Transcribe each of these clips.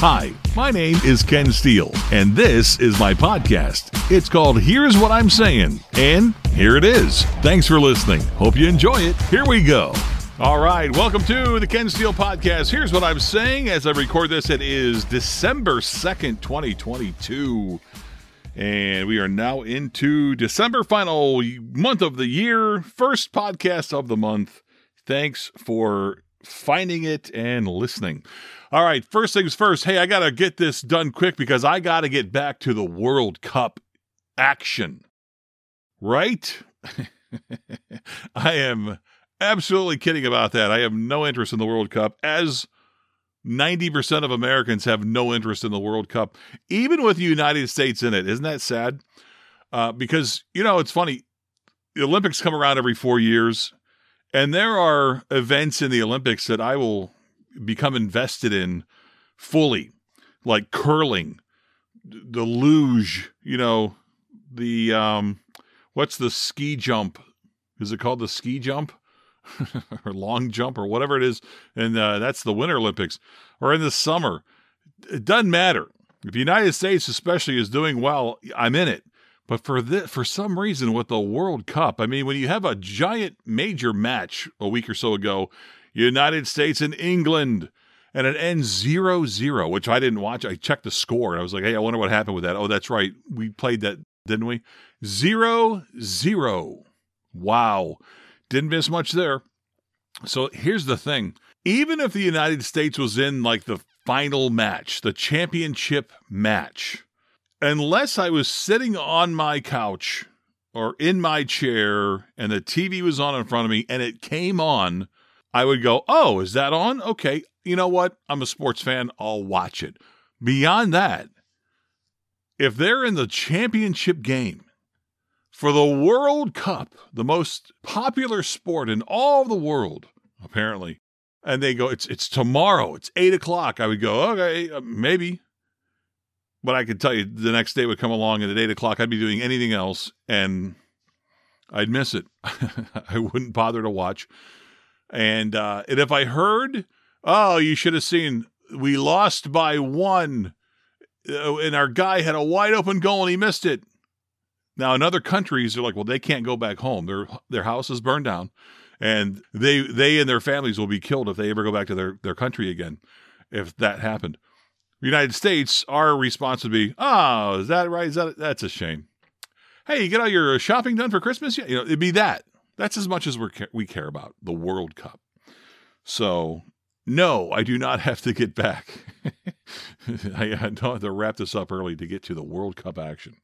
Hi, my name is Ken Steele, and this is my podcast. It's called Here's What I'm Saying, and here it is. Thanks for listening. Hope you enjoy it. Here we go. All right, welcome to the Ken Steele Podcast. Here's what I'm saying as I record this. It is December 2nd, 2022. And we are now into December, final month of the year, first podcast of the month. Thanks for finding it and listening. All right, first things first. Hey, I got to get this done quick because I got to get back to the World Cup action. Right? I am absolutely kidding about that. I have no interest in the World Cup, as 90% of Americans have no interest in the World Cup, even with the United States in it. Isn't that sad? Uh, because, you know, it's funny. The Olympics come around every four years, and there are events in the Olympics that I will become invested in fully, like curling, the luge, you know, the um what's the ski jump? Is it called the ski jump? or long jump or whatever it is, and uh, that's the Winter Olympics, or in the summer. It doesn't matter. If the United States, especially, is doing well, I'm in it. But for this, for some reason, with the World Cup, I mean, when you have a giant major match a week or so ago, United States and England, and it ends 0 0, which I didn't watch. I checked the score I was like, hey, I wonder what happened with that. Oh, that's right. We played that, didn't we? 0 0. Wow. Didn't miss much there. So here's the thing even if the United States was in like the final match, the championship match, unless I was sitting on my couch or in my chair and the TV was on in front of me and it came on, I would go, Oh, is that on? Okay. You know what? I'm a sports fan. I'll watch it. Beyond that, if they're in the championship game for the World Cup, the most popular sport in all the world, apparently, and they go, it's it's tomorrow, it's eight o'clock. I would go, okay, uh, maybe, but I could tell you the next day would come along, and at eight o'clock I'd be doing anything else, and I'd miss it. I wouldn't bother to watch. And uh, and if I heard, oh, you should have seen, we lost by one, uh, and our guy had a wide open goal and he missed it. Now in other countries, they're like, well, they can't go back home. Their their house is burned down, and they they and their families will be killed if they ever go back to their their country again. If that happened, United States, our response would be, oh, is that right? Is that that's a shame. Hey, you get all your shopping done for Christmas yet? You know, it'd be that. That's as much as we we care about the World Cup. So, no, I do not have to get back. I don't have to wrap this up early to get to the World Cup action.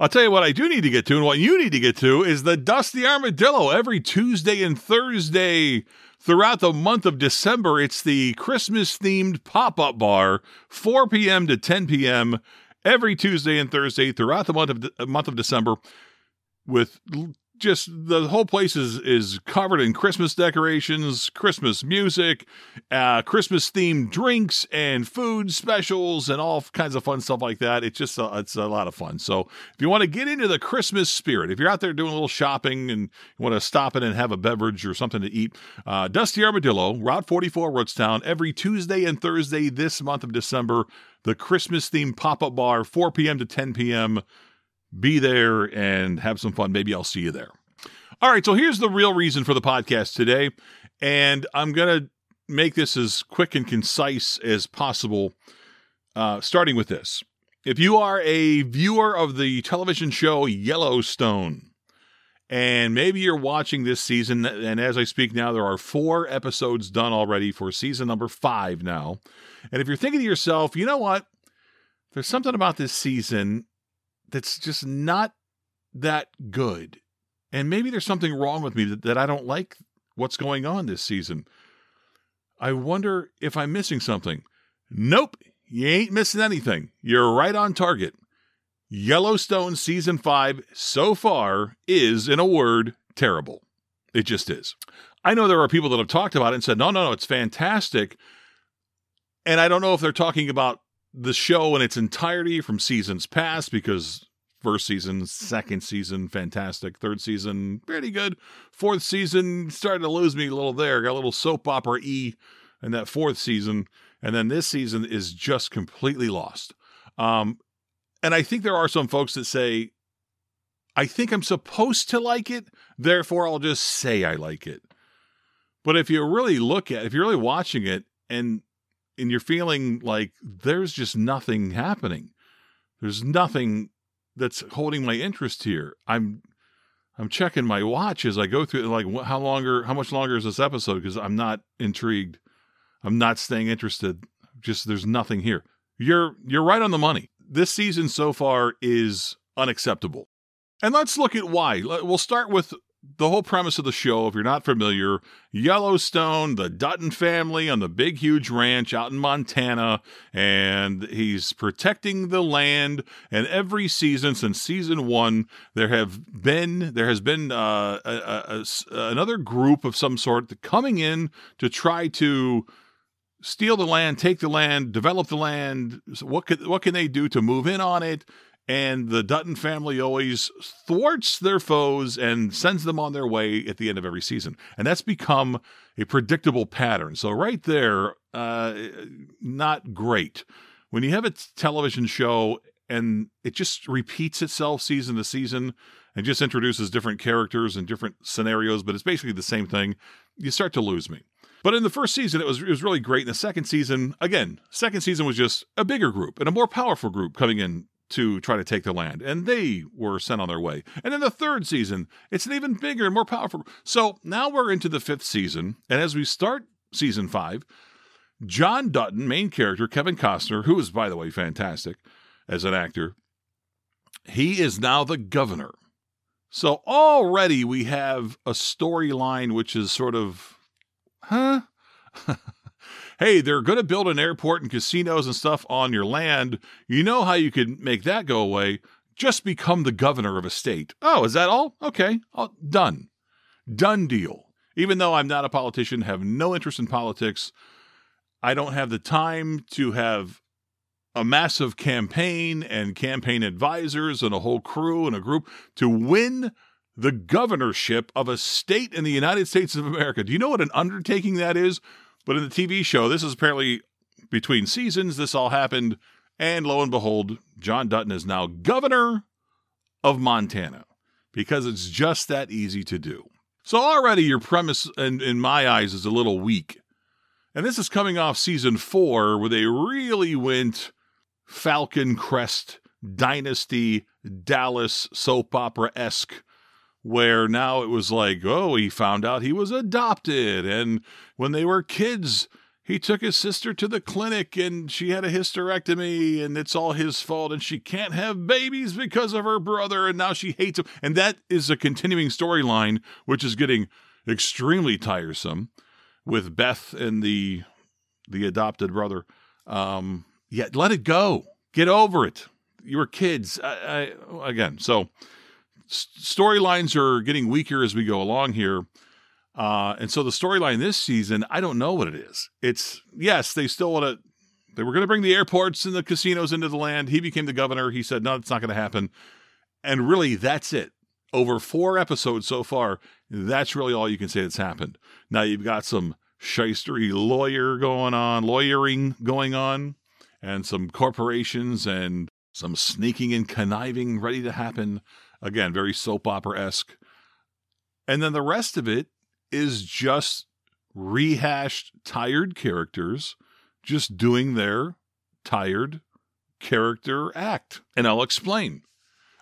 I'll tell you what I do need to get to, and what you need to get to is the Dusty Armadillo every Tuesday and Thursday throughout the month of December. It's the Christmas themed pop up bar, 4 p.m. to 10 p.m. every Tuesday and Thursday throughout the month of de- month of December with just the whole place is is covered in Christmas decorations, Christmas music, uh, Christmas themed drinks and food specials, and all kinds of fun stuff like that. It's just a, it's a lot of fun. So if you want to get into the Christmas spirit, if you're out there doing a little shopping and you want to stop in and have a beverage or something to eat, uh, Dusty Armadillo, Route 44, Rootstown, every Tuesday and Thursday this month of December, the Christmas themed pop up bar, 4 p.m. to 10 p.m be there and have some fun. Maybe I'll see you there. All right, so here's the real reason for the podcast today. And I'm going to make this as quick and concise as possible, uh, starting with this. If you are a viewer of the television show Yellowstone, and maybe you're watching this season, and as I speak now, there are four episodes done already for season number five now. And if you're thinking to yourself, you know what? There's something about this season that's just not that good. And maybe there's something wrong with me that, that I don't like what's going on this season. I wonder if I'm missing something. Nope, you ain't missing anything. You're right on target. Yellowstone season 5 so far is, in a word, terrible. It just is. I know there are people that have talked about it and said, no, no, no, it's fantastic. And I don't know if they're talking about the show in its entirety from seasons past because first season, second season, fantastic. Third season, pretty good. Fourth season, started to lose me a little there. Got a little soap opera E in that fourth season. And then this season is just completely lost. Um, and I think there are some folks that say, I think I'm supposed to like it, therefore I'll just say I like it. But if you really look at, if you're really watching it and and you're feeling like there's just nothing happening, there's nothing that's holding my interest here. I'm I'm checking my watch as I go through. Like, how longer? How much longer is this episode? Because I'm not intrigued. I'm not staying interested. Just there's nothing here. You're you're right on the money. This season so far is unacceptable. And let's look at why. We'll start with the whole premise of the show, if you're not familiar, Yellowstone, the Dutton family on the big, huge ranch out in Montana, and he's protecting the land. And every season since season one, there have been there has been uh, a, a, a, another group of some sort coming in to try to steal the land, take the land, develop the land. So what could what can they do to move in on it? And the Dutton family always thwarts their foes and sends them on their way at the end of every season. And that's become a predictable pattern. So, right there, uh, not great. When you have a television show and it just repeats itself season to season and just introduces different characters and different scenarios, but it's basically the same thing, you start to lose me. But in the first season, it was it was really great. In the second season, again, second season was just a bigger group and a more powerful group coming in to try to take the land, and they were sent on their way. And then the third season, it's an even bigger and more powerful. So now we're into the fifth season, and as we start season five, John Dutton, main character, Kevin Costner, who is, by the way, fantastic as an actor, he is now the governor. So already we have a storyline which is sort of, huh? hey, they're going to build an airport and casinos and stuff on your land. You know how you could make that go away? Just become the governor of a state. Oh, is that all? Okay, oh, done. Done deal. Even though I'm not a politician, have no interest in politics, I don't have the time to have a massive campaign and campaign advisors and a whole crew and a group to win the governorship of a state in the United States of America. Do you know what an undertaking that is? But in the TV show, this is apparently between seasons. This all happened. And lo and behold, John Dutton is now governor of Montana because it's just that easy to do. So already your premise, in, in my eyes, is a little weak. And this is coming off season four, where they really went Falcon Crest Dynasty Dallas soap opera esque where now it was like, oh, he found out he was adopted. And when they were kids, he took his sister to the clinic and she had a hysterectomy and it's all his fault and she can't have babies because of her brother and now she hates him. And that is a continuing storyline, which is getting extremely tiresome with Beth and the the adopted brother. Um, yeah, let it go. Get over it. You were kids. I, I, again, so storylines are getting weaker as we go along here. Uh, and so the storyline this season, I don't know what it is. It's yes, they still want to. They were going to bring the airports and the casinos into the land. He became the governor. He said, "No, it's not going to happen." And really, that's it. Over four episodes so far, that's really all you can say that's happened. Now you've got some shystery lawyer going on, lawyering going on, and some corporations and some sneaking and conniving ready to happen. Again, very soap opera esque. And then the rest of it is just rehashed, tired characters just doing their tired character act. And I'll explain.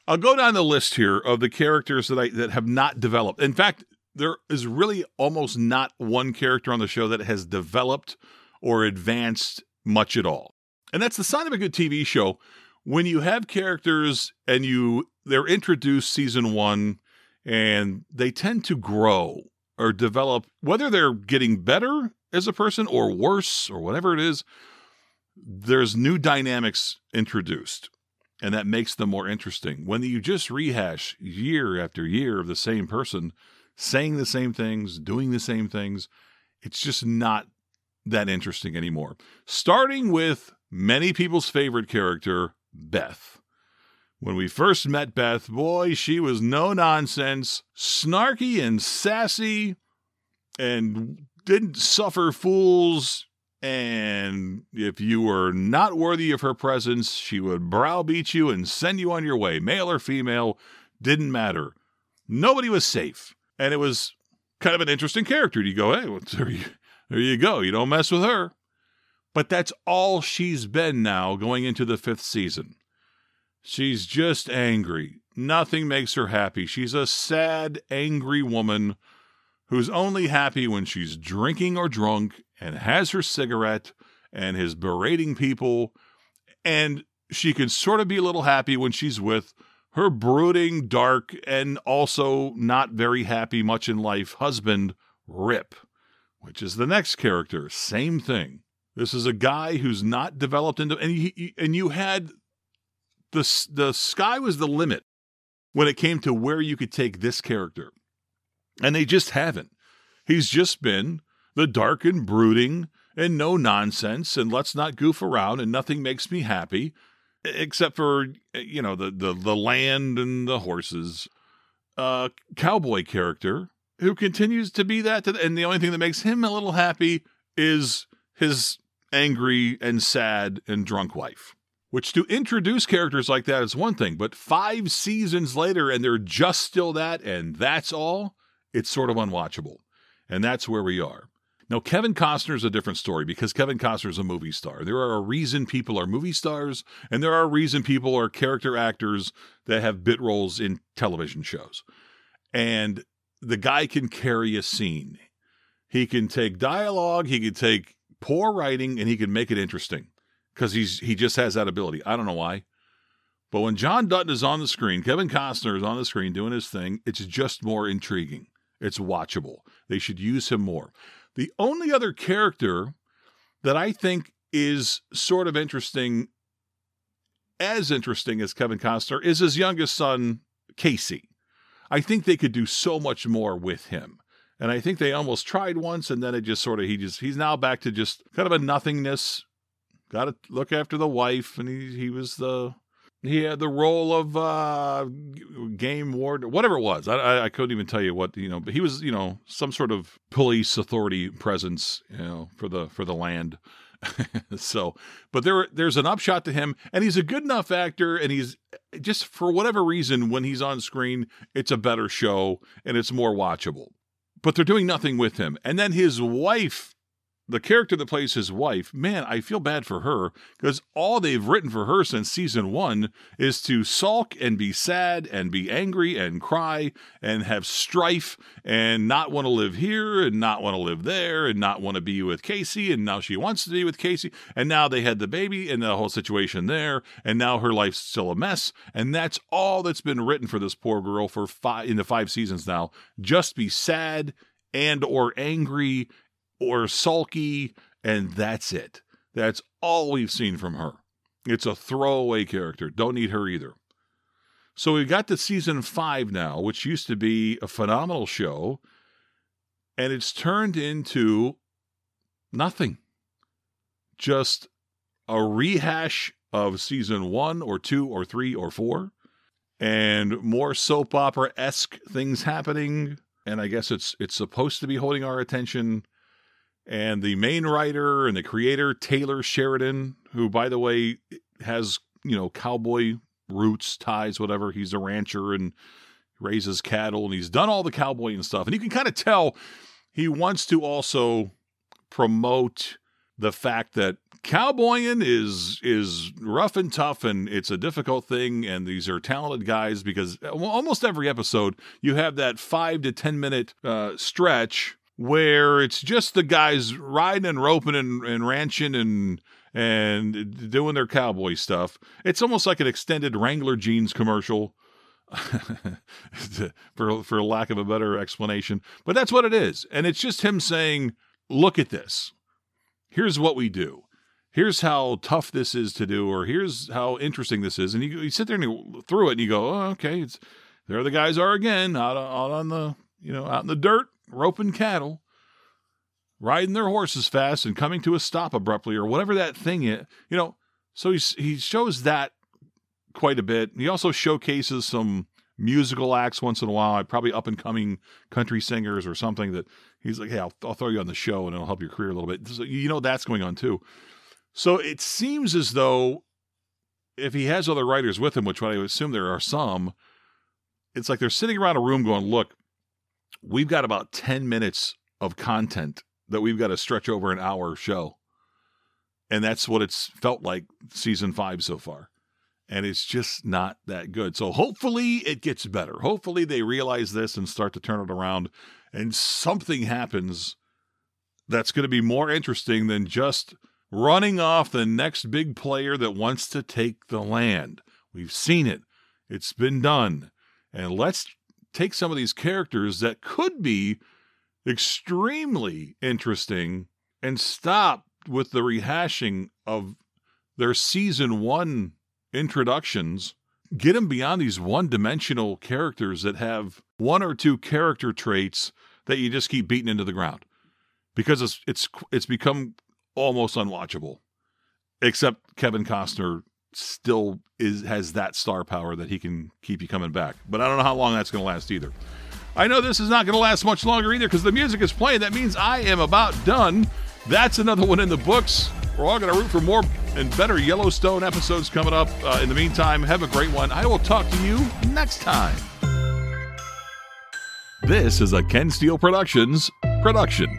I'll go down the list here of the characters that I that have not developed. In fact, there is really almost not one character on the show that has developed or advanced much at all. And that's the sign of a good TV show when you have characters and you they're introduced season one and they tend to grow or develop whether they're getting better as a person or worse or whatever it is there's new dynamics introduced and that makes them more interesting. When you just rehash year after year of the same person saying the same things doing the same things it's just not that interesting anymore. Starting with many people's favorite character Beth. When we first met Beth, boy, she was no nonsense, snarky and sassy, and didn't suffer fools And if you were not worthy of her presence, she would browbeat you and send you on your way, male or female, didn't matter. Nobody was safe. And it was kind of an interesting character. You go, hey, well, there, you, there you go. You don't mess with her. But that's all she's been now going into the fifth season. She's just angry. Nothing makes her happy. She's a sad, angry woman who's only happy when she's drinking or drunk and has her cigarette and is berating people. And she can sort of be a little happy when she's with her brooding, dark, and also not very happy much in life husband, Rip, which is the next character. Same thing. This is a guy who's not developed into, and he, and you had the the sky was the limit when it came to where you could take this character, and they just haven't. He's just been the dark and brooding and no nonsense, and let's not goof around, and nothing makes me happy except for you know the the the land and the horses. Uh, cowboy character who continues to be that, to, and the only thing that makes him a little happy is his angry and sad and drunk wife. Which to introduce characters like that is one thing, but five seasons later and they're just still that, and that's all, it's sort of unwatchable. And that's where we are. Now, Kevin Costner is a different story because Kevin Costner is a movie star. There are a reason people are movie stars, and there are a reason people are character actors that have bit roles in television shows. And the guy can carry a scene. He can take dialogue, he can take poor writing, and he can make it interesting because he's he just has that ability. I don't know why. But when John Dutton is on the screen, Kevin Costner is on the screen doing his thing, it's just more intriguing. It's watchable. They should use him more. The only other character that I think is sort of interesting, as interesting as Kevin Costner, is his youngest son, Kayce. I think they could do so much more with him. And I think they almost tried once, and then it just sort of, he just, he's now back to just kind of a nothingness. Got to look after the wife, and he, he was the, he had the role of uh, game ward, whatever it was. I, I, I, couldn't even tell you what you know, but he was you know some sort of police authority presence, you know, for the for the land. so, but there there's an upshot to him, and he's a good enough actor, and he's just for whatever reason when he's on screen, it's a better show and it's more watchable. But they're doing nothing with him, and then his wife the character that plays his wife, man, I feel bad for her because all they've written for her since season one is to sulk and be sad and be angry and cry and have strife and not want to live here and not want to live there and not want to be with Kayce. And now she wants to be with Kayce. And now they had the baby and the whole situation there. And now her life's still a mess. And that's all that's been written for this poor girl for five in the five seasons now. Just be sad and or angry or sulky, and that's it. That's all we've seen from her. It's a throwaway character. Don't need her either. So we've got to season five now, which used to be a phenomenal show, and it's turned into nothing. Just a rehash of season one or two or three or four, and more soap opera esque things happening. And I guess it's it's supposed to be holding our attention and the main writer and the creator Taylor Sheridan, who by the way has you know cowboy roots, ties, whatever. He's a rancher and raises cattle, and he's done all the cowboy and stuff. And you can kind of tell he wants to also promote the fact that cowboying is is rough and tough and it's a difficult thing and these are talented guys because almost every episode you have that five to ten minute uh, stretch where it's just the guys riding and roping and, and ranching and and doing their cowboy stuff. It's almost like an extended Wrangler jeans commercial. for for lack of a better explanation, but that's what it is. And it's just him saying, "Look at this. Here's what we do. Here's how tough this is to do, or here's how interesting this is." And you, you sit there and you through it, and you go, "Oh, okay, it's there. The guys are again out, out on the you know out in the dirt, roping cattle, riding their horses fast and coming to a stop abruptly, or whatever that thing is. You know, so he he shows that quite a bit. He also showcases some musical acts once in a while, probably up and coming country singers or something that He's like, hey, I'll, I'll throw you on the show and it'll help your career a little bit. So you know that's going on too. So it seems as though if he has other writers with him, which I assume there are some, it's like they're sitting around a room going, look, we've got about 10 minutes of content that we've got to stretch over an hour show. And that's what it's felt like season five so far. And it's just not that good. So hopefully it gets better. Hopefully they realize this and start to turn it around and something happens that's going to be more interesting than just running off the next big player that wants to take the land. We've seen it, it's been done. And let's take some of these characters that could be extremely interesting and stop with the rehashing of their season one introductions. Get them beyond these one dimensional characters that have one or two character traits that you just keep beating into the ground because it's it's it's become almost unwatchable. Except Kevin Costner still is has that star power that he can keep you coming back. But I don't know how long that's going to last either. I know this is not going to last much longer either because the music is playing. That means I am about done. That's another one in the books. We're all going to root for more and better Yellowstone episodes coming up. Uh, in the meantime, have a great one. I will talk to you next time. This is a Ken Steele Productions production.